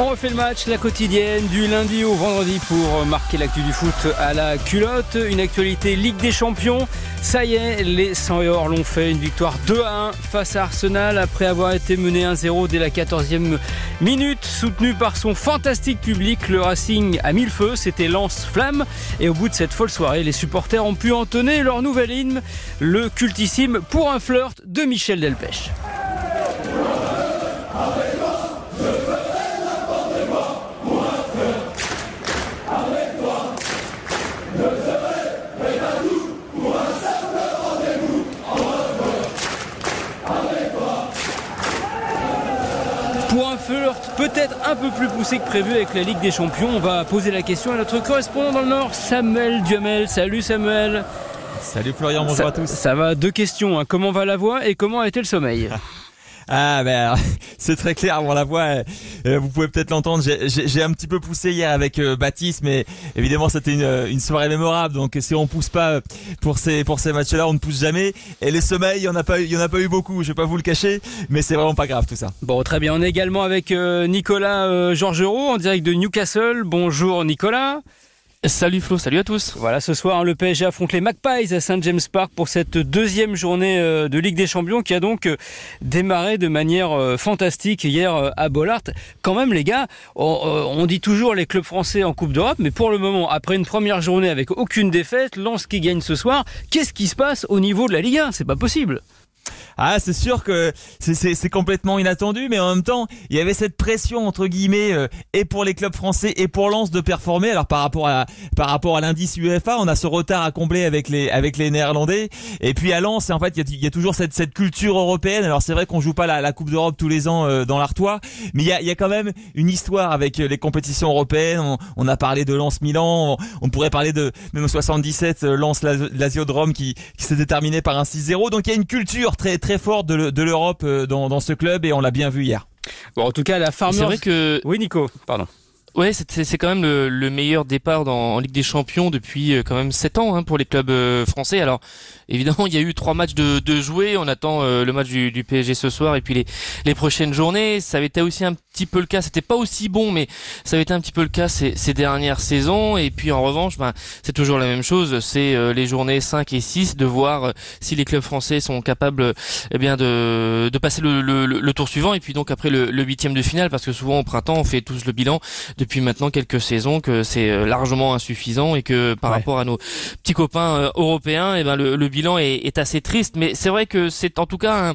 On refait le match, la quotidienne du lundi au vendredi pour marquer l'actu du foot à la culotte. Une actualité Ligue des Champions. Ça y est, les 100 et or l'ont fait. Une victoire 2 à 1 face à Arsenal après avoir été mené 1-0 dès la 14e minute. Soutenu par son fantastique public, le Racing a mis le feu. C'était lance-flamme. Et au bout de cette folle soirée, les supporters ont pu entonner leur nouvel hymne, le cultissime Pour un flirt de Michel Delpech. Pour un flirt peut-être un peu plus poussé que prévu avec la Ligue des Champions, on va poser la question à notre correspondant dans le Nord, Samuel Duhamel. Salut Samuel. Salut Florian, bonjour ça, à tous. Ça va, deux questions. Hein. Comment va la voix et comment a été le sommeil? Ah ben c'est très clair, bon la voix, euh, vous pouvez peut-être l'entendre, j'ai un petit peu poussé hier avec euh, Baptiste, mais évidemment c'était une, une, soirée mémorable, donc si on pousse pas pour ces pour ces matchs-là, on ne pousse jamais. Et les sommeils, il y en a pas il y en a pas eu beaucoup, je vais pas vous le cacher, mais c'est vraiment pas grave tout ça. Bon très bien, on est également avec euh, Nicolas euh, Georgerot en direct de Newcastle. Bonjour Nicolas. Salut Flo, salut à tous. Voilà, ce soir, le PSG affronte les Magpies à St James Park pour cette deuxième journée euh, de Ligue des Champions qui a donc euh, démarré de manière euh, fantastique hier à Bollard. Quand même, les gars, on, dit toujours les clubs français en Coupe d'Europe, mais pour le moment, après une première journée avec aucune défaite, Lens qui gagne ce soir, qu'est-ce qui se passe au niveau de la Ligue 1 C'est pas possible. Ah, c'est sûr que c'est complètement inattendu, mais en même temps, il y avait cette pression entre guillemets euh, et pour les clubs français et pour Lens de performer. Alors par rapport à par rapport à l'indice UEFA, on a ce retard à combler avec les avec les Néerlandais. Et puis à Lens, en fait, il y a, toujours cette cette culture européenne. Alors c'est vrai qu'on joue pas la, la Coupe d'Europe tous les ans euh, dans l'Artois, mais il y a, y a quand même une histoire avec euh, les compétitions européennes. On, a parlé de Lens Milan, on, pourrait parler de même 77 Lens Lasiodrome qui qui s'est terminé par un 6-0. Donc il y a une culture très fort de l'Europe euh, dans, dans, ce club et on l'a bien vu hier. Bon, en tout cas, la Farmers... C'est vrai que... Oui, Nico, pardon. Ouais, c'est quand même le, le, meilleur départ dans, en Ligue des Champions depuis euh, quand même 7 ans hein, pour les clubs euh, français. Alors évidemment, il y a eu trois matchs de, de jouer. On attend euh, le match du, du, PSG ce soir et puis les, les prochaines journées. Ça avait été aussi un petit peu le cas. C'était pas aussi bon, mais ça avait été un petit peu le cas ces, ces dernières saisons. Et puis en revanche, ben, c'est toujours la même chose. C'est les journées 5 et 6 de voir si les clubs français sont capables eh bien de, de passer le, le, le, tour suivant et puis donc après le huitième de finale parce que souvent au printemps on fait tous le bilan depuis maintenant quelques saisons que c'est euh, largement insuffisant et que par rapport à nos petits copains euh, européens, eh ben le, le bilan est, est, assez triste. Mais c'est vrai que c'est en tout cas un,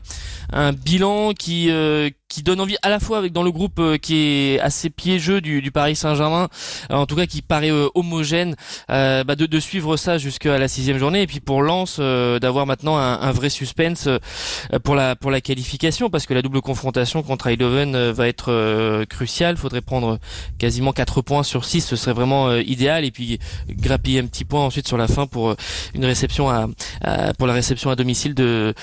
un bilan qui euh, qui donne envie à la fois avec dans le groupe euh, qui est assez piégeux du, Paris Saint-Germain, euh, en tout cas qui paraît euh, homogène, bah de, de, suivre ça jusqu'à la sixième journée et puis pour Lens d'avoir maintenant un, un, vrai suspense pour la pour la qualification parce que la double confrontation contre Eindhoven va être cruciale. Faudrait prendre quasiment 4 points sur 6, ce serait vraiment idéal et puis grappiller un petit point ensuite sur la fin pour une réception à, pour la réception à domicile de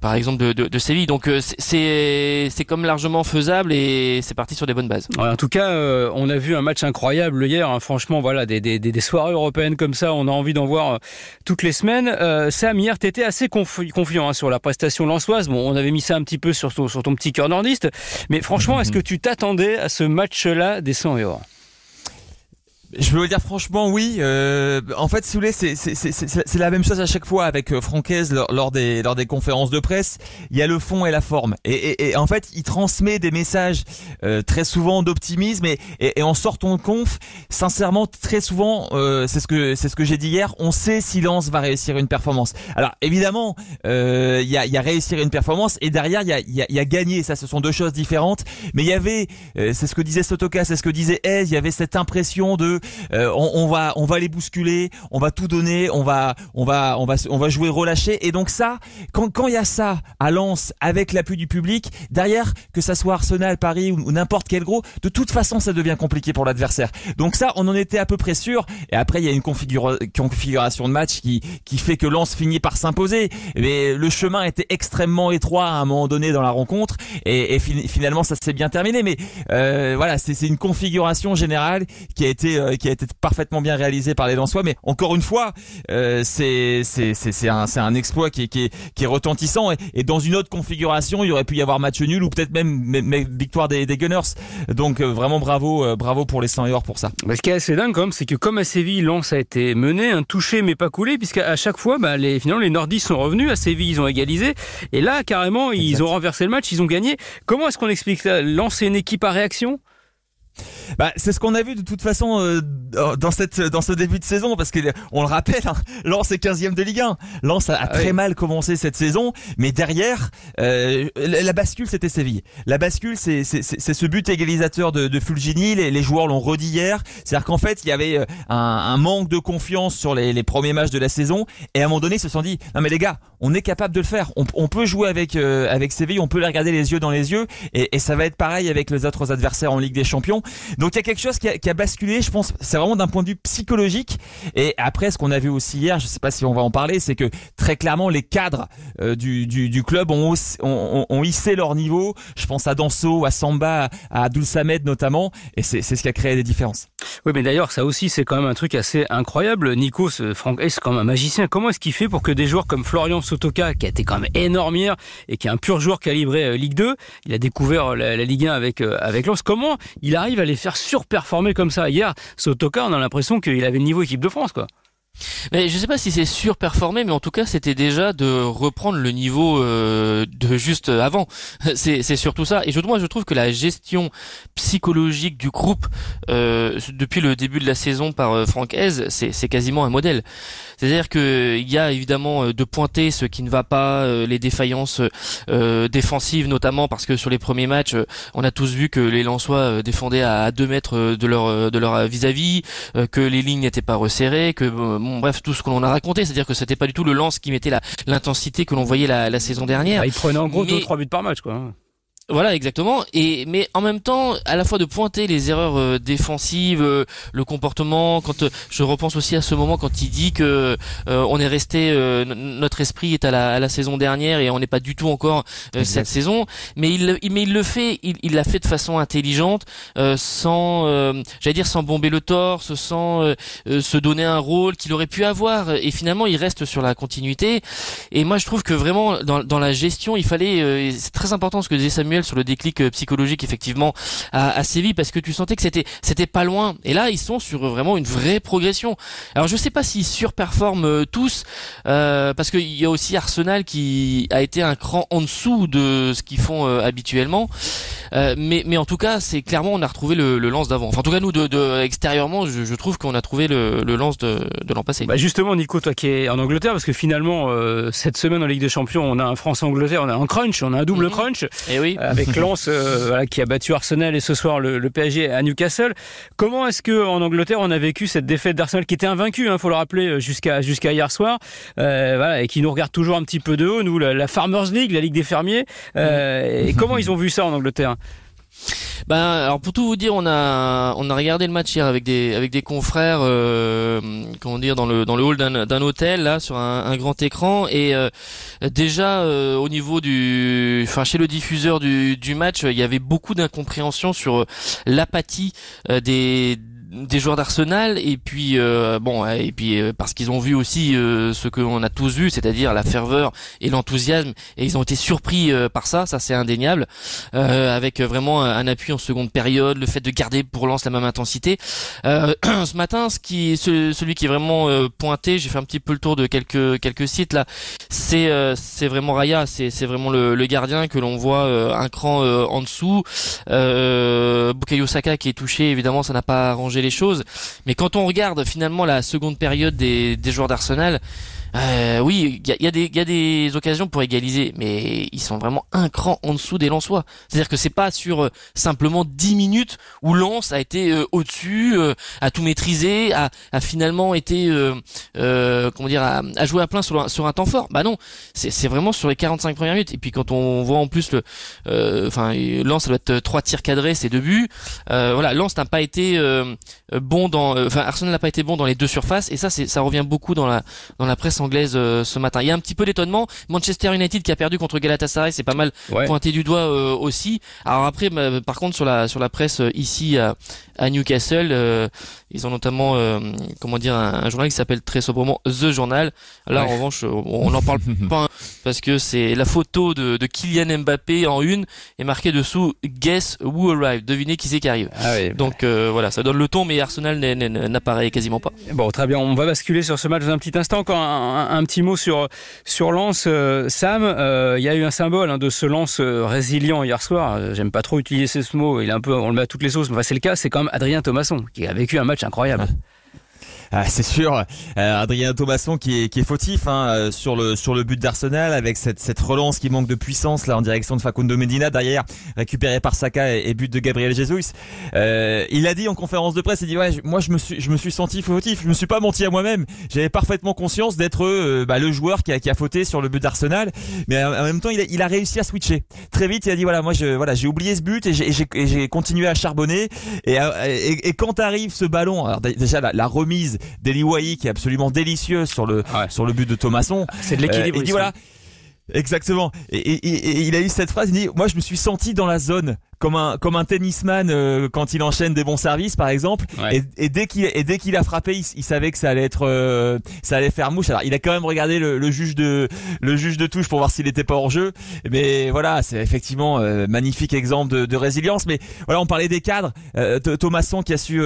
par exemple de, de, de Séville. Donc c'est c'est comme largement faisable et c'est parti sur des bonnes bases. Ouais, en tout cas, euh, on a vu un match incroyable hier. Hein. Franchement, voilà, des, des, des, soirées européennes comme ça, on a envie d'en voir euh, toutes les semaines. Euh, Sam, hier, t'étais assez confi confiant hein, sur la prestation lançoise. Bon, on avait mis ça un petit peu sur ton, sur ton petit cœur nordiste, mais franchement, est-ce que tu t'attendais à ce match-là des 100 euros je veux dire franchement oui. Euh, en fait, si vous voulez, c'est c'est la même chose à chaque fois avec euh, Francaise lors, des lors des conférences de presse. Il y a le fond et la forme. Et, et, et en fait, il transmet des messages euh, très souvent d'optimisme et, et, en sortant de conf, sincèrement, très souvent, euh, c'est ce que c'est ce que j'ai dit hier. On sait si Lens va réussir une performance. Alors évidemment, euh, il y a y a réussir une performance et derrière il y a y a, y a gagner. Ça, ce sont deux choses différentes. Mais il y avait, c'est ce que disait Sotoka, c'est ce que disait Hez. Il y avait cette impression de euh, on, va on va les bousculer, on va tout donner, on va on va on va on va jouer relâché. Et donc ça quand il y a ça à Lens avec l'appui du public derrière que ça soit Arsenal, Paris ou, n'importe quel gros, de toute façon ça devient compliqué pour l'adversaire. Donc ça on en était à peu près sûr. Et après il y a une configuration de match qui qui fait que Lens finit par s'imposer. Mais le chemin était extrêmement étroit à un moment donné dans la rencontre. Et, finalement ça s'est bien terminé. Mais euh, voilà c'est une configuration générale qui a été euh, qui a été parfaitement bien réalisé par les Lensois. Mais encore une fois, c'est c'est c'est un c'est un exploit qui est qui est, qui est retentissant. Et, et, dans une autre configuration, il aurait pu y avoir match nul ou peut-être même, même, victoire des, des Gunners. Donc vraiment bravo bravo pour les 100 et or pour ça. ce qui est assez dingue c'est que comme à Séville, Lens a été mené, un touché mais pas coulé, puisqu'à chaque fois, bah, les, finalement les Nordistes sont revenus. À Séville, ils ont égalisé. Et là, carrément, ils ont renversé le match, ils ont gagné. Comment est-ce qu'on explique ça? Lancer une équipe à réaction? Bah, c'est ce qu'on a vu de toute façon euh, dans cette dans ce début de saison parce que on le rappelle, hein, Lens est 15e de Ligue 1. Lens a, a ah très mal commencé cette saison, mais derrière euh, la, bascule c'était Séville. La bascule c'est c'est ce but égalisateur de, de Fulgini, les, les joueurs l'ont redit hier, c'est-à-dire qu'en fait, il y avait euh, un, un, manque de confiance sur les, les, premiers matchs de la saison et à un moment donné, ils se sont dit "Non mais les gars, on est capable de le faire. On, on peut jouer avec euh, avec Séville, on peut les regarder les yeux dans les yeux et, et ça va être pareil avec les autres adversaires en Ligue des Champions." Donc il y a quelque chose qui a, basculé, je pense, c'est vraiment d'un point de vue psychologique. Et après, ce qu'on a vu aussi hier, je sais pas si on va en parler, c'est que très clairement les cadres euh, du, club ont, hissé leur niveau. Je pense à Danso, à Samba, à Abdul Samed notamment, et c'est ce qui a créé des différences. Oui, mais d'ailleurs, ça aussi, c'est quand même un truc assez incroyable. Nikos, Franck Hayes, c'est quand même un magicien? Comment est-ce qu'il fait pour que des joueurs comme Florian Sotoka, qui a été quand même énorme hier et qui est un pur joueur calibré euh, Ligue 2, il a découvert la, la Ligue 1 avec euh, avec Lens, comment il arrive à les faire surperformer comme ça. Hier, Sotoka, on a l'impression qu'il avait le niveau équipe de France, quoi. Mais je sais pas si c'est surperformé, mais en tout cas c'était déjà de reprendre le niveau euh, de juste avant. C'est, surtout ça. Et je, moi je trouve que la gestion psychologique du groupe euh, depuis le début de la saison par euh, Franck Hez, c'est quasiment un modèle. C'est-à-dire que il y a évidemment euh, de pointer ce qui ne va pas, euh, les défaillances défensives notamment parce que sur les premiers matchs, on a tous vu que les Lensois défendaient à 2 mètres de leur de leur vis-à-vis, que les lignes n'étaient pas resserrées, que bref, tout ce qu'on a raconté, c'est-à-dire que c'était pas du tout le lance qui mettait l'intensité que l'on voyait la, saison dernière. Bah, il prenait en gros 2-3 buts par match, quoi. Voilà, exactement. Et mais en même temps, à la fois de pointer les erreurs euh, défensives, euh, le comportement. Quand euh, je repense aussi à ce moment quand il dit que on est resté, notre esprit est à la, à la, saison dernière et on n'est pas du tout encore cette saison. Mais il, mais il le fait, il l'a fait de façon intelligente, sans, j'allais dire, sans bomber le torse, sans se donner un rôle qu'il aurait pu avoir. Et finalement, il reste sur la continuité. Et moi, je trouve que vraiment dans, dans la gestion, il fallait, c'est très important ce que disait Samuel sur le déclic euh, psychologique effectivement à, à Séville parce que tu sentais que c'était c'était pas loin et là ils sont sur vraiment une vraie progression. Alors je sais pas s'ils surperforment euh, tous euh, parce qu'il y a aussi Arsenal qui a été un cran en dessous de ce qu'ils font habituellement. Euh, mais, mais en tout cas, c'est clairement on a retrouvé le, le lance d'avant. Enfin, en tout cas, nous, de, de extérieurement, je, je trouve qu'on a trouvé le, le lance de, de l'an passé. Bah justement, Nico, toi qui es en Angleterre, parce que finalement, euh, cette semaine en Ligue des Champions, on a un France-Angleterre, on a un crunch, on a un double mhm. crunch. Et eh oui. Avec Lens, euh, voilà, qui a battu Arsenal et ce soir le, le PSG à Newcastle. Comment est-ce que en Angleterre, on a vécu cette défaite d'Arsenal qui était invaincu, hein, faut le rappeler, jusqu'à jusqu'à hier soir, voilà, et qui nous regarde toujours un petit peu de haut, nous, la, la Farmers League, la Ligue des fermiers. Mhm. et comment ils ont vu ça en Angleterre? Ben alors pour tout vous dire, on a on a regardé le match hier avec des avec des confrères, euh, comment dire dans le dans le hall d'un hôtel là sur un, un grand écran. Et euh, déjà euh, au niveau du, enfin chez le diffuseur du du match, il y avait beaucoup d'incompréhension sur l'apathie des des joueurs d'Arsenal et puis euh, bon et puis euh, parce qu'ils ont vu aussi euh, ce que l'on a tous vu c'est-à-dire la ferveur et l'enthousiasme et ils ont été surpris par ça ça c'est indéniable avec vraiment un, appui en seconde période le fait de garder pour lance la même intensité. Ce matin ce qui celui qui est vraiment pointé j'ai fait un petit peu le tour de quelques quelques sites là c'est c'est vraiment Raya c'est c'est vraiment le, le, gardien que l'on voit un cran en dessous. Bukayo Saka qui est touché évidemment ça n'a pas arrangé les choses. Mais quand on regarde finalement la seconde période des, des joueurs d'Arsenal, euh, oui, il y a, y a, des occasions pour égaliser, mais ils sont vraiment un cran en dessous des Lensois. C'est-à-dire que c'est pas sur euh, simplement 10 minutes où Lens a été euh, au-dessus, a tout maîtrisé, a, a finalement été, comment dire, a, a, joué à plein sur, sur un temps fort. Bah non, c'est vraiment sur les 45 premières minutes. Et puis quand on voit en plus le, enfin, Lens doit être trois tirs cadrés, c'est deux buts. voilà, Lens n'a pas été bon dans, enfin Arsenal n'a pas été bon dans les deux surfaces. Et ça, ça revient beaucoup dans la dans la presse presse anglaise ce matin. Il y a un petit peu d'étonnement. Manchester United qui a perdu contre Galatasaray, c'est pas mal pointé du doigt aussi. Alors après, bah, par contre sur la sur la presse ici à, à Newcastle, ils ont notamment comment dire un, journal qui s'appelle très sobrement The Journal. Là en revanche, on n'en parle pas parce que c'est la photo de, de Kylian Mbappé en une et marqué dessous Guess who arrived. Devinez qui c'est qui arrive. Ah Donc voilà, ça donne le ton, mais Arsenal n'apparaît quasiment pas. Bon, très bien. On va basculer sur ce match dans un petit instant. Encore un, petit mot sur sur Lens. Euh, Sam, euh, il y a eu un symbole hein, de ce Lens euh, résilient hier soir. J'aime pas trop utiliser ce mot. Il est un peu, on le met à toutes les sauces. Mais c'est le cas. C'est quand même Adrien Thomasson qui a vécu un match incroyable. Ah, c'est sûr, euh, Adrien Thomasson qui est, qui est fautif hein, euh, sur le sur le but d'Arsenal avec cette, cette relance qui manque de puissance là en direction de Facundo Medina. Derrière récupéré par Saka et, but de Gabriel Jesus. Euh, il a dit en conférence de presse, il dit ouais moi je me suis je me suis senti fautif, je me suis pas menti à moi-même, j'avais parfaitement conscience d'être euh, bah, le joueur qui a, qui a fauté sur le but d'Arsenal, mais en même temps il a, il a réussi à switcher. Très vite. Il a dit voilà moi je voilà j'ai oublié ce but et j'ai continué à charbonner. Et, et, quand arrive ce ballon, alors déjà la remise d'Eli qui est absolument délicieux sur le sur le but de Thomasson. C'est de l'équilibre. Euh, il dit voilà. Exactement. Et, et, et, il a eu cette phrase, il dit, moi je me suis senti dans la zone comme un comme un tennisman euh, quand il enchaîne des bons services par exemple. Et, et, dès qu'il et dès qu'il a frappé il, savait que ça allait être euh, ça allait faire mouche. Alors il a quand même regardé le, le juge de le juge de touche pour voir s'il était pas hors jeu. Mais voilà c'est effectivement euh, magnifique exemple de, de, résilience. Mais voilà on parlait des cadres. Thomasson qui a su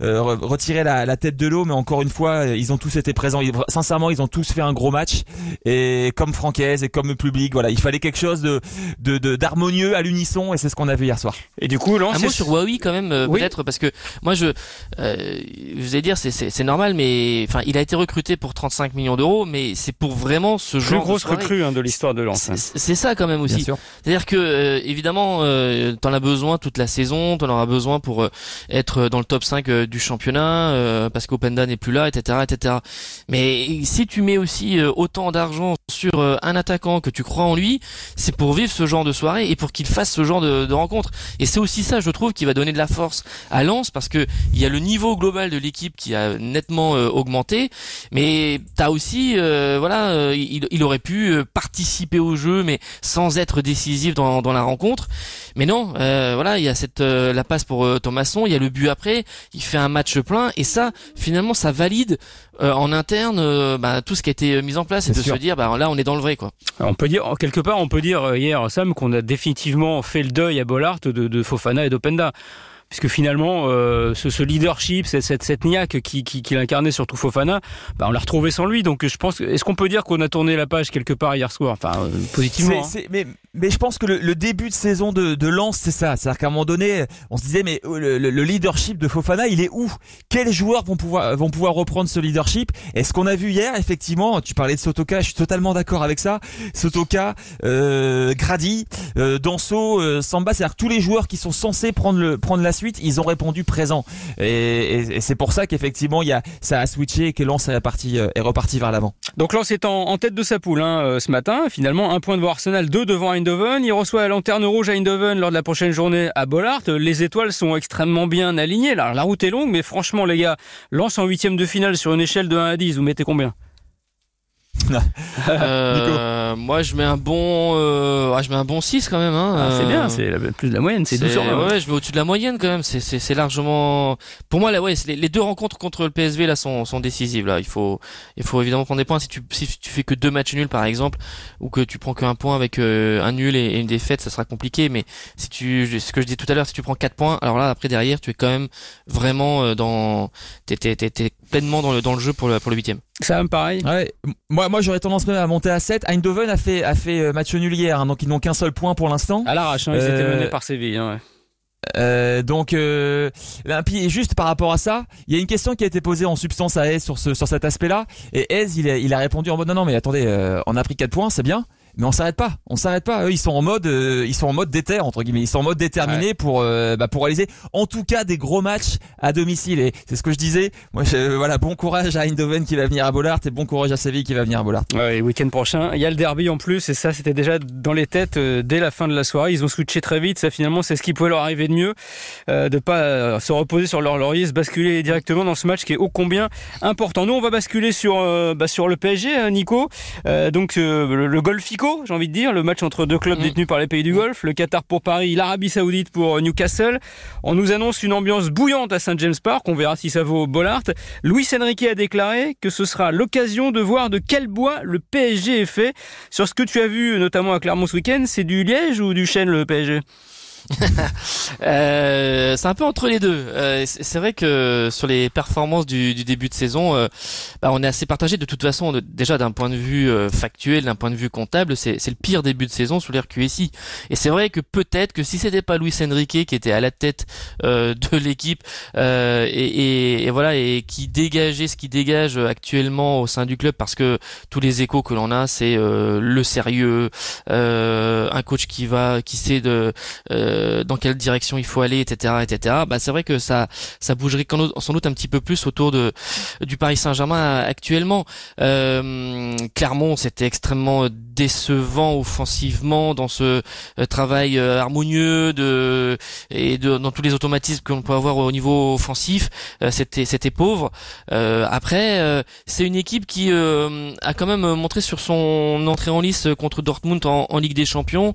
retirer la, la, tête de l'eau. Mais encore une fois ils ont tous été présents. Sincèrement ils ont tous fait un gros match. Et comme Francaise et comme public voilà il fallait quelque chose de d'harmonieux de, à l'unisson et c'est ce qu'on a vu hier soir. Et du coup, un mot sur Huawei quand même euh, peut-être parce que moi je euh, je vais dire c'est c'est normal mais enfin il a été recruté pour 35 millions d'euros mais c'est pour vraiment ce Plus genre grosse recrue hein, de l'histoire de Lens. C'est ça quand même aussi. C'est-à-dire que euh, évidemment euh, t'en as besoin toute la saison, t'en auras besoin pour euh, être dans le top 5 du championnat parce qu'Openda n'est plus là, etc., etc. Mais si tu mets aussi autant d'argent sur un que tu crois en lui, c'est pour vivre ce genre de soirée et pour qu'il fasse ce genre de, rencontre et c'est aussi ça, je trouve, qui va donner de la force à Lens parce que il y a le niveau global de l'équipe qui a nettement euh, augmenté, mais t'as aussi, euh, voilà, euh, il, aurait pu participer au jeu, mais sans être décisif dans, dans la rencontre. Mais non, voilà, il y a cette la passe pour Thomasson, il y a le but après, il fait un match plein et ça, finalement, ça valide en interne bah, tout ce qui a été mis en place et de se dire, bah là, on est dans le vrai, quoi. on peut dire quelque part, on peut dire hier Sam qu'on a définitivement fait le deuil à de, de Fofana et d'Openda puisque finalement euh, ce, ce, leadership, cette, cette, cette niaque qui, qui, qui l'incarnait surtout Fofana, bah, on l'a retrouvé sans lui. Donc je pense, est-ce qu'on peut dire qu'on a tourné la page quelque part hier soir, enfin euh, positivement. Hein. mais, mais je pense que le, le, début de saison de, de Lens, c'est ça. C'est-à-dire qu'à un moment donné, on se disait mais euh, le, le, leadership de Fofana, il est où? Quels joueurs vont pouvoir vont pouvoir reprendre ce leadership? Et ce qu'on a vu hier, effectivement, tu parlais de Sotoka, je suis totalement d'accord avec ça. Sotoka, euh, Grady, euh, Danso, Samba, c'est-à-dire tous les joueurs qui sont censés prendre le prendre la ils ont répondu présent. Et, c'est pour ça qu'effectivement, ça a switché et que Lens est reparti, euh, est reparti vers l'avant. Donc Lens est en, tête de sa poule hein, euh, ce matin. Finalement, un point devant Arsenal, deux devant Eindhoven. Il reçoit la lanterne rouge à Eindhoven lors de la prochaine journée à Bollard. Les étoiles sont extrêmement bien alignées. la route est longue, mais franchement, les gars, Lens en huitième de finale sur une échelle de 1 à 10, vous mettez combien? Euh, moi je mets un bon euh, ah, je mets un bon 6 quand même hein. Ah, c'est bien, c'est plus de la moyenne, c'est 12 sur Ouais, je mets au-dessus de la moyenne quand même, c'est c'est largement pour moi là ouais, les, les, deux rencontres contre le PSV là sont sont décisives là, il faut il faut évidemment prendre des points si tu si tu fais que deux matchs nuls par exemple ou que tu prends qu'un point avec euh, un nul et, une défaite, ça sera compliqué mais si tu ce que je dis tout à l'heure, si tu prends quatre points, alors là après derrière, tu es quand même vraiment euh, dans t'es t'es pleinement dans le dans le jeu pour le pour le huitième. Ça me pareil. Ouais. Moi, moi j'aurais tendance même à monter à 7. Eindhoven a fait, a fait euh, match nul hier, hein, donc ils n'ont qu'un seul point pour l'instant. À l'arrache, hein, ils étaient menés par Séville. Hein, ouais. Euh, donc, euh, puis juste par rapport à ça, il y a une question qui a été posée en substance à Aise sur, ce, sur cet aspect-là. Et Aise, il a, il a répondu en mode non, non, mais attendez, euh, on a pris 4 points, c'est bien. Mais on s'arrête pas, on s'arrête pas. Eux, ils sont en mode, euh, ils sont en mode déter entre guillemets, ils sont en mode déterminé pour euh, bah, pour réaliser, en tout cas, des gros matchs à domicile. Et c'est ce que je disais. Moi, je, voilà, bon courage à Eindhoven qui va venir à Bollard et bon courage à Séville qui va venir à Bollard. Ouais, week-end prochain, il y a le derby en plus et ça, c'était déjà dans les têtes euh, dès la fin de la soirée. Ils ont switché très vite. Ça, finalement, c'est ce qui pouvait leur arriver de mieux, de pas se reposer sur leur laurier, se basculer directement dans ce match qui est ô combien important. Nous, on va basculer sur bah, sur le PSG, hein, Nico. donc le, le Golfico, j'ai envie de dire, le match entre deux clubs mm. détenus par les pays du Golfe, le Qatar pour Paris, l'Arabie Saoudite pour Newcastle. On nous annonce une ambiance bouillante à Saint James Park, on verra si ça vaut Bollard. Luis Enrique a déclaré que ce sera l'occasion de voir de quel bois le PSG est fait. Sur ce que tu as vu notamment à Clermont ce week-end, c'est du liège ou du chêne le PSG euh, c'est un peu entre les deux. Euh, c'est vrai que sur les performances du, du début de saison, euh, bah, on est assez partagé. De toute façon, déjà d'un point de vue euh, factuel, d'un point de vue comptable, c'est le pire début de saison sous l'RQSI. Et c'est vrai que peut-être que si c'était pas Luis Enrique qui était à la tête euh, de l'équipe et, et, et, voilà et qui dégageait ce qui dégage actuellement au sein du club, parce que tous les échos que l'on a, c'est le sérieux, un coach qui va, qui sait de euh, dans quelle direction il faut aller, etc., etc. Bah c'est vrai que ça ça bougerait sans doute un petit peu plus autour de du Paris Saint-Germain actuellement. Euh, Clermont, c'était extrêmement décevant offensivement dans ce euh, travail euh, harmonieux de et de, dans tous les automatismes qu'on peut avoir au niveau offensif. c'était c'était pauvre. après, c'est une équipe qui a quand même montré sur son entrée en lice contre Dortmund en, en Ligue des Champions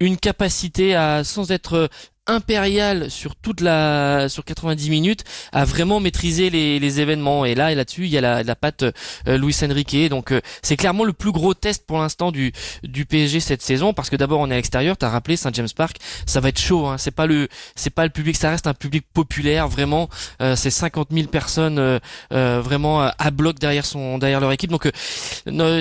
une capacité à, sans être impérial sur toute la sur 90 minutes à vraiment maîtriser les, les événements. Et là et là-dessus il y a la, la patte euh, Luis Enrique. Donc euh, c'est clairement le plus gros test pour l'instant du du PSG cette saison parce que d'abord on est à l'extérieur. T'as rappelé Saint James Park. Ça va être chaud hein. c'est pas le c'est pas le public ça reste un public populaire vraiment. Euh, c'est 50 000 personnes euh, vraiment à bloc derrière son derrière leur équipe. Donc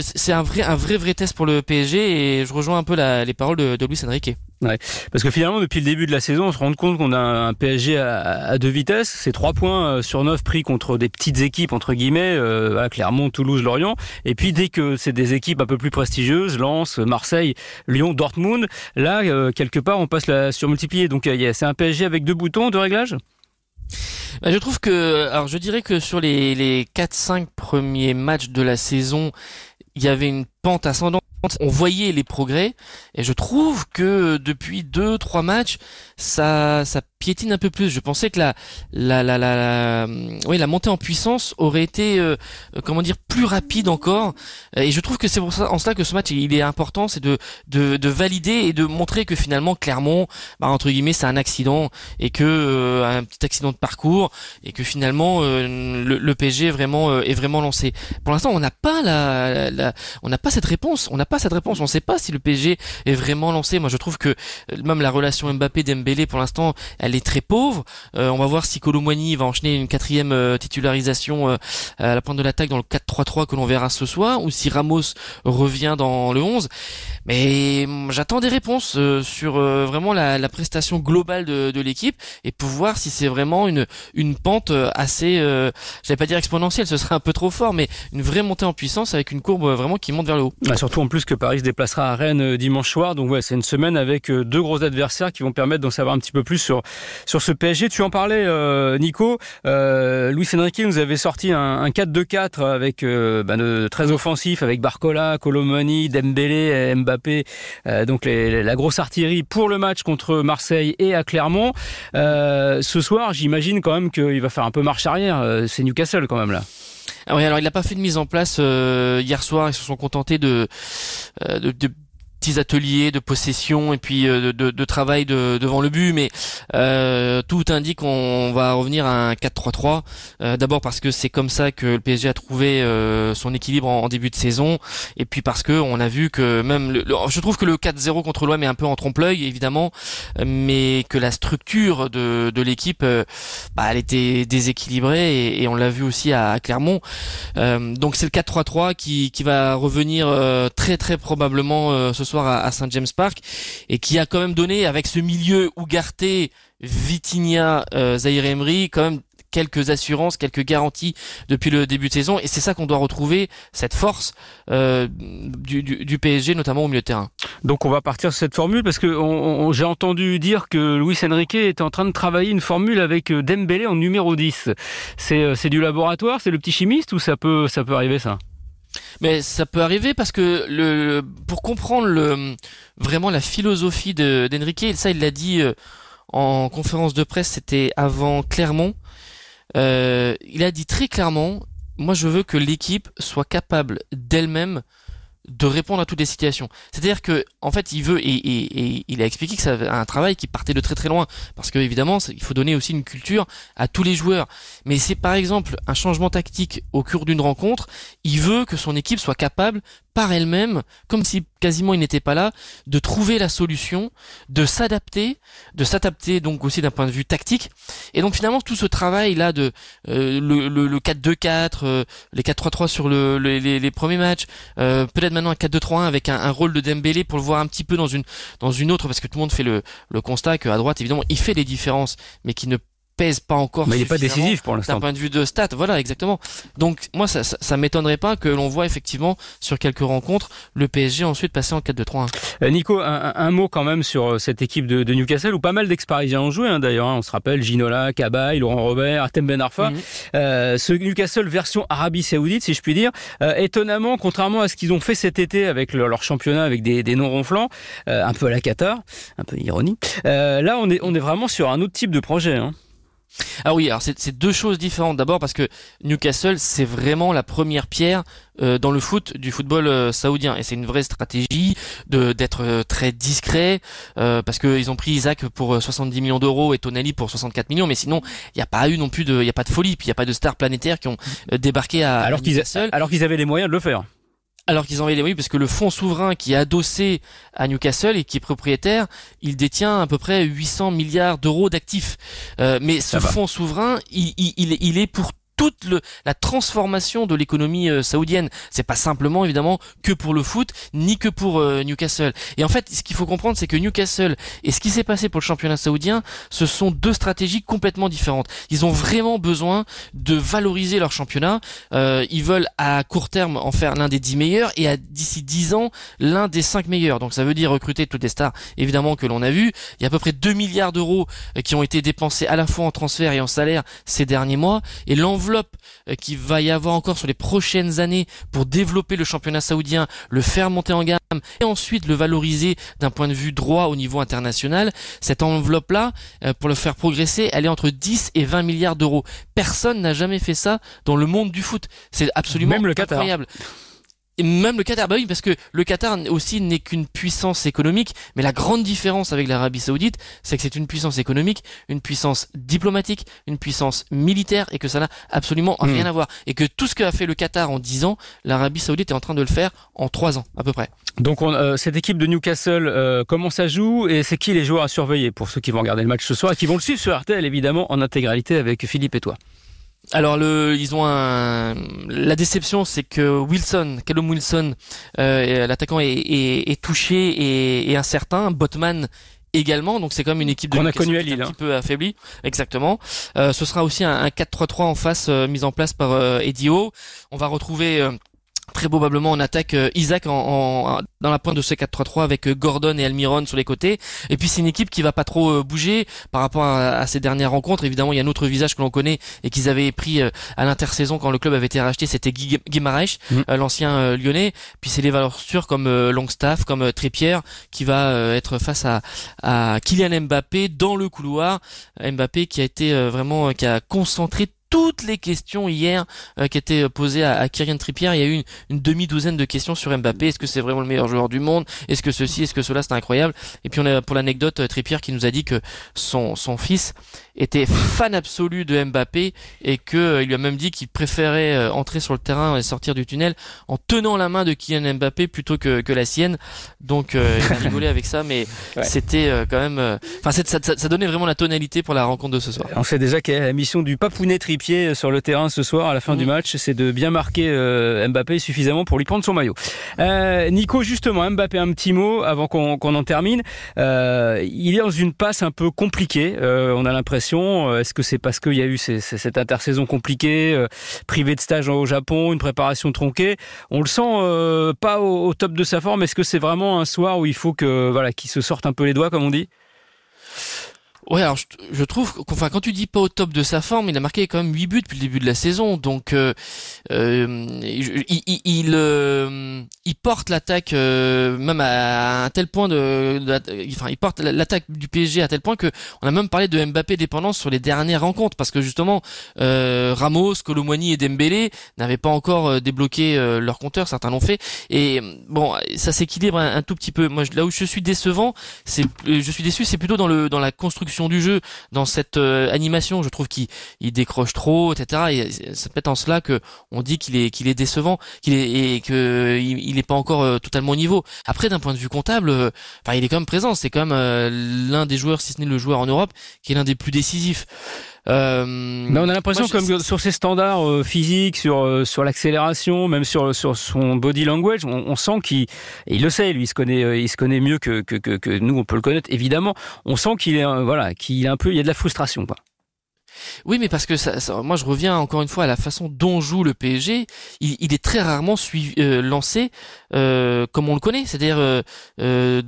c'est un vrai un vrai vrai test pour le PSG et je rejoins un peu les paroles de, de Luis Enrique Ouais. Parce que finalement, depuis le début de la saison, on se rend compte qu'on a un PSG à, deux vitesses. C'est trois points euh, sur neuf pris contre des petites équipes, entre guillemets, euh, Clermont, Toulouse, Lorient. Et puis, dès que c'est des équipes un peu plus prestigieuses, Lens, Marseille, Lyon, Dortmund, là, euh, quelque part, on passe la surmultiplier. Donc, c'est un PSG avec deux boutons de réglage? Bah, je trouve que, alors je dirais que sur les, les 4-5 premiers matchs de la saison, il y avait une pente ascendante on voyait les progrès. Et je trouve que depuis deux trois matchs ça ça piétine un peu plus je pensais que la la la la, oui la montée en puissance aurait été euh, euh, comment dire plus rapide encore et je trouve que c'est pour ça en cela que ce match il est important c'est de, de de valider et de montrer que finalement Clermont bah, entre guillemets c'est un accident et que euh, un petit accident de parcours et que finalement le, le, PSG vraiment est vraiment lancé pour l'instant on n'a pas la, la on n'a pas cette réponse on n'a pas cette réponse. On ne sait pas si le PSG est vraiment lancé. Moi, je trouve que euh, même la relation Mbappé-Dembélé, pour l'instant, est très pauvre. Euh, on va voir si Colomboigny va enchaîner une quatrième euh, titularisation à la pointe de l'attaque dans le 4-3-3 que l'on verra ce soir, ou si Ramos revient dans le 11. Mais hum, j'attends des réponses sur vraiment la, prestation globale de, l'équipe et pour voir si c'est vraiment une pente assez, euh, j'allais pas dire exponentielle, ce serait un peu trop fort, mais une vraie montée en puissance avec une courbe vraiment qui monte vers le haut. Bah, surtout en plus que Paris se déplacera à Rennes euh, dimanche soir. Donc ouais, c'est une semaine avec euh, deux gros adversaires qui vont permettre d'en savoir un petit peu plus sur sur ce PSG. Tu en parlais, euh, Nico. Euh, Luis Enrique nous avait sorti un, un 4-2-4 avec euh, bah, très offensif avec Barcola, Colomani, Dembélé, Mbappé. donc les, la grosse artillerie pour le match contre Marseille et à Clermont. ce soir, j'imagine quand même qu'il va faire un peu marche arrière. c'est Newcastle quand même là. Ah oui, alors il n'a pas fait de mise en place euh, hier soir. Ils se sont contentés de, euh, de, de petits ateliers de possession et puis euh, de, travail de, devant le but, mais euh, tout indique qu'on va revenir à un 4-3-3. Euh, d'abord parce que c'est comme ça que le PSG a trouvé son équilibre en, début de saison, et puis parce que on a vu que même, le, je trouve que le 4-0 contre l'OM est un peu en trompe-l'œil évidemment, mais que la structure de, de l'équipe, bah, elle était déséquilibrée et, on l'a vu aussi à, Clermont. donc c'est le 4-3-3 qui, qui va revenir très très probablement ce soir à, Saint James Park et qui a quand même donné avec ce milieu Ougarté, Vitinha, euh, Emery quand même quelques assurances, quelques garanties depuis le début de saison, et c'est ça qu'on doit retrouver cette force euh, du, du, PSG, notamment au milieu de terrain. Donc on va partir sur cette formule parce que j'ai entendu dire que Luis Enrique était en train de travailler une formule avec euh, Dembélé en numéro 10. C'est c'est du laboratoire, c'est le petit chimiste ou ça peut ça peut arriver ça? Mais ça peut arriver parce que pour comprendre vraiment la philosophie d'Enrique, ça il l'a dit euh, en conférence de presse, c'était avant Clermont. Euh, il a dit très clairement, moi je veux que l'équipe soit capable d'elle-même de répondre à toutes les situations. C'est-à-dire que en fait, il veut et, il a expliqué que ça un travail qui partait de très très loin parce que évidemment, il faut donner aussi une culture à tous les joueurs. Mais c'est par exemple un changement tactique au cours d'une rencontre, il veut que son équipe soit capable par elle-même, comme si quasiment il n'était pas là, de trouver la solution, de s'adapter, de s'adapter donc aussi d'un point de vue tactique. Et donc finalement tout ce travail là de euh, le, le, 4-2-4, euh, les 4-3-3 sur le, les, les, premiers matchs, euh, peut-être maintenant un 4-2-3-1 avec un, un, rôle de Dembélé pour le voir un petit peu dans une dans une autre parce que tout le monde fait le, le constat qu'à droite évidemment il fait les différences mais qui ne pèse pas encore. Mais il n'est pas décisif pour l'instant. D'un point de vue de stats, voilà, exactement. Donc moi, ça, ça, ça m'étonnerait pas que l'on voit effectivement sur quelques rencontres le PSG ensuite passer en 4-2-3-1. Euh, Nico, un, un, mot quand même sur euh, cette équipe de, de Newcastle où pas mal d'ex-parisiens ont joué hein, d'ailleurs. Hein. On se rappelle Ginola, Cabaye, Laurent Robert, Artem Ben Arfa. Mhm. Euh, ce Newcastle version Arabie Saoudite, si je puis dire. Euh, étonnamment, contrairement à ce qu'ils ont fait cet été avec leur, championnat avec des, des noms ronflants, euh, un peu à la Qatar, un peu ironie. là, on est on est vraiment sur un autre type de projet. Hein. Ah oui, alors c'est deux choses différentes. D'abord parce que Newcastle, c'est vraiment la première pierre euh, dans le foot du football euh, saoudien et c'est une vraie stratégie de d'être euh, très discret parce qu'ils ont pris Isaac pour 70 millions d'euros et Tonali pour 64 millions, mais sinon il n'y a pas eu non plus de, il y a pas de folie, puis il n'y a pas de stars planétaires qui ont débarqué à, alors Newcastle. alors qu'ils avaient les moyens de le faire alors qu'ils envoient les moyens parce que le fonds souverain qui est adossé à Newcastle et qui est propriétaire, il détient à peu près 800 milliards d'euros d'actifs. Euh, mais ce fonds souverain, il, il, il, est pour toute le, la transformation de l'économie euh, saoudienne. C'est pas simplement évidemment que pour le foot, ni que pour euh, Newcastle. Et en fait, ce qu'il faut comprendre, c'est que Newcastle et ce qui s'est passé pour le championnat saoudien, ce sont deux stratégies complètement différentes. Ils ont vraiment besoin de valoriser leur championnat. Euh, ils veulent à court terme en faire l'un des dix meilleurs et à d'ici dix ans l'un des cinq meilleurs. Donc ça veut dire recruter toutes les stars, évidemment que l'on a vu. Il y a à peu près 2 milliards d'euros qui ont été dépensés à la fois en transfert et en salaire ces derniers mois. Et l'envoi l'enveloppe euh, qui va y avoir encore sur les prochaines années pour développer le championnat saoudien, le faire monter en gamme et ensuite le valoriser d'un point de vue droit au niveau international, cette enveloppe-là, euh, pour le faire progresser, elle est entre 10 et 20 milliards d'euros. Personne n'a jamais fait ça dans le monde du foot. C'est absolument Même le incroyable même le Qatar, bah oui, parce que le Qatar aussi n'est qu'une puissance économique, mais la grande différence avec l'Arabie Saoudite, c'est que c'est une puissance économique, une puissance diplomatique, une puissance militaire, et que ça n'a absolument hmm. rien à voir. Et que tout ce qu'a fait le Qatar en 10 ans, l'Arabie Saoudite est en train de le faire en 3 ans, à peu près. Donc on, euh, cette équipe de Newcastle, euh, comment ça joue et c'est qui les joueurs à surveiller pour ceux qui vont regarder le match ce soir et qui vont le suivre sur RTL évidemment en intégralité avec Philippe et toi? Alors le, ils ont un. La déception, c'est que Wilson, Callum Wilson, euh, l'attaquant est, est, est, touché et, et incertain. Botman également, donc c'est quand même une équipe de qu'on a connu à Lille, un petit peu affaiblie. Exactement. Euh, ce sera aussi un, un 4-3-3 en face euh, mis en place par euh, Edio. On va retrouver euh, très probablement en attaque euh, Isaac en, en, dans la pointe de ce 4-3-3 avec euh, Gordon et Almiron sur les côtés. Et puis c'est une équipe qui va pas trop euh, bouger par rapport à, ces dernières rencontres. Évidemment, il y a un autre visage que l'on connaît et qu'ils avaient pris à l'intersaison quand le club avait été racheté, c'était Guy mmh. l'ancien lyonnais. Puis c'est les valeurs sûres comme Longstaff, comme Trippier qui va être face à, à Kylian Mbappé dans le couloir. Mbappé qui a été vraiment qui a concentré toutes les questions hier euh, qui étaient posées à, à Kyrian Trippier. Il y a eu une, demi-douzaine de questions sur Mbappé. Est-ce que c'est vraiment le meilleur joueur du monde? Est-ce que ceci, est-ce que cela, c'est incroyable. Et puis on a pour l'anecdote Trippier qui nous a dit que son, son fils était fan absolu de Mbappé et que euh, il lui a même dit qu'il préférait euh, entrer sur le terrain et sortir du tunnel en tenant la main de Kylian Mbappé plutôt que, que la sienne. Donc euh, il a rigolé avec ça, mais c'était quand même, enfin ça, ça, ça, donnait vraiment la tonalité pour la rencontre de ce soir. On sait déjà quelle est la mission du Papounet Trippier coéquipier sur le terrain ce soir à la fin du match, c'est de bien marquer Mbappé suffisamment pour lui prendre son maillot. Nico, justement, Mbappé, un petit mot avant qu'on en termine. il est dans une passe un peu compliquée. on a l'impression. Est-ce que c'est parce qu'il y a eu cette intersaison compliquée, privé de stage au Japon, une préparation tronquée? On le sent pas au, top de sa forme. Est-ce que c'est vraiment un soir où il faut que voilà qu'il se sorte un peu les doigts, comme on dit? Ouais, alors je, trouve, enfin quand tu dis pas au top de sa forme, il a marqué quand même 8 buts depuis le début de la saison, donc euh, euh il, il, euh, il, porte l'attaque euh, même à un tel point de, enfin il porte l'attaque du PSG à tel point que on a même parlé de Mbappé dépendance sur les dernières rencontres. Parce que justement Ramos, Colomwani et Dembélé n'avaient pas encore débloqué leur compteur, certains l'ont fait, et bon ça s'équilibre un, un, tout petit peu. Moi là où je suis décevant, c'est je suis déçu, c'est plutôt dans le dans la construction du jeu, dans cette euh, animation, je trouve qu'il décroche trop, etc. Et c'est peut-être en cela que on dit qu'il est qu'il est décevant, qu'il est et que il, pas encore euh, totalement au niveau. Après, d'un point de vue comptable, euh, il est quand même présent. C'est quand même l'un des joueurs, si ce n'est le joueur en Europe, qui est l'un des plus décisifs. Euh, mais on a l'impression comme sur ses standards euh, physiques, sur euh, sur l'accélération, même sur sur son body language, on, on sent qu'il il le sait, lui, il se connaît, euh, il se connaît mieux que, que, que, que nous, on peut le connaître évidemment. On sent qu'il est voilà, qu'il est un peu, il y a de la frustration, quoi. Oui, mais parce que moi je reviens encore une fois à la façon dont joue le PSG. Il, est très rarement euh, lancé euh, comme on le connaît, c'est-à-dire euh, euh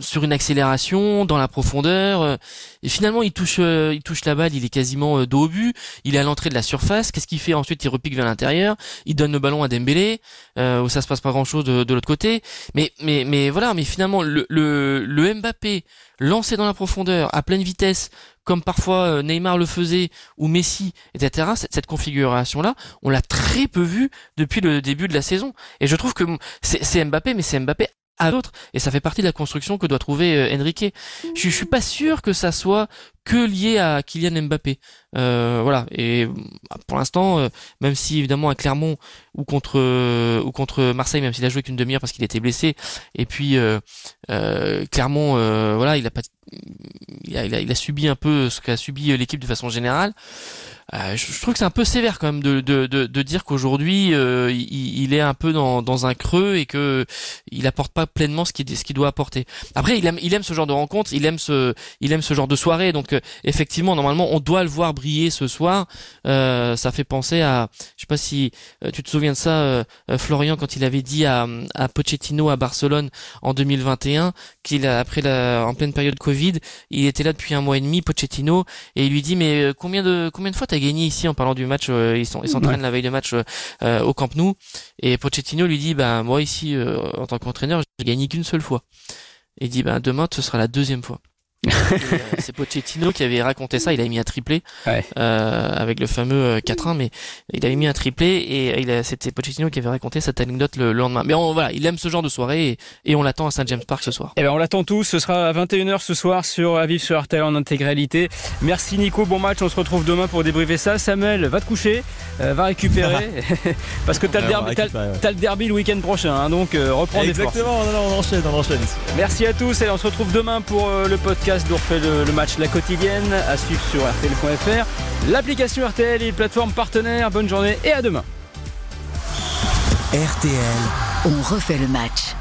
sur une accélération, dans la profondeur. et finalement, il touche, il touche la balle, il est quasiment dos au but. Il est à l'entrée de la surface. Qu'est-ce qu'il fait ensuite? Il repique vers l'intérieur. Il donne le ballon à Dembélé, où ça se passe pas grand-chose de, de l'autre côté. Mais, mais, mais voilà. Mais finalement, le, le, le Mbappé lancé dans la profondeur à pleine vitesse comme parfois euh, Neymar le faisait ou Messi, etc. Cette, configuration-là, on l'a très peu vu depuis le début de la saison. Et je trouve que c'est Mbappé, mais c'est Mbappé à d'autres et ça fait partie de la construction que doit trouver euh, Enrique. Je, je suis pas sûr que ça soit que lié à Kylian Mbappé. Euh, voilà. Et bah, pour l'instant, euh, même si évidemment à Clermont ou contre euh, ou contre Marseille, même s'il a joué qu'une demi-heure parce qu'il était blessé, et puis Clermont, voilà, il a subi un peu ce qu'a subi l'équipe de façon générale. Je, trouve que c'est un peu sévère quand même de, dire qu'aujourd'hui il, est un peu dans, dans un creux et que il apporte pas pleinement ce qu'il ce qu'il doit apporter. Après il aime il aime ce genre de rencontre, il aime ce il aime ce genre de soirée donc euh, effectivement normalement on doit le voir briller ce soir. Euh, ça fait penser à je sais pas si tu te souviens de ça Florian quand il avait dit à, à Pochettino à Barcelone en 2021 qu'il après la en pleine période Covid, il était là depuis un mois et demi Pochettino et il lui dit mais combien de combien de fois a gagné ici en parlant du match. Euh, ils sont ils s'entraînent la veille de match euh, euh, au Camp Nou et Pochettino lui dit bah moi ici en tant qu'entraîneur j'ai gagné qu'une seule fois. Et il dit bah demain ce sera la deuxième fois. Euh, c'est Pochettino qui avait raconté ça. Il avait mis un triplé euh, avec le fameux 4-1, euh, mais il avait mis un triplé et il a, c'était Pochettino qui avait raconté cette anecdote le, lendemain. Mais on, voilà, il aime ce genre de soirée et, on l'attend à Saint James Park ce soir. Eh ben on l'attend tous. Ce sera à 21h ce soir sur Aviv sur RTL en intégralité. Merci Nico, bon match. On se retrouve demain pour débriefer ça. Samuel, va te coucher, va récupérer parce que t'as le derby, t'as, le derby le week-end prochain, hein, donc reprends Exactement, on enchaîne, on enchaîne. Merci à tous et on se retrouve demain pour le podcast podcast fait le, le, match La Quotidienne à suivre sur RTL.fr, l'application RTL et les plateformes partenaires. Bonne journée et à demain. RTL, on refait le match.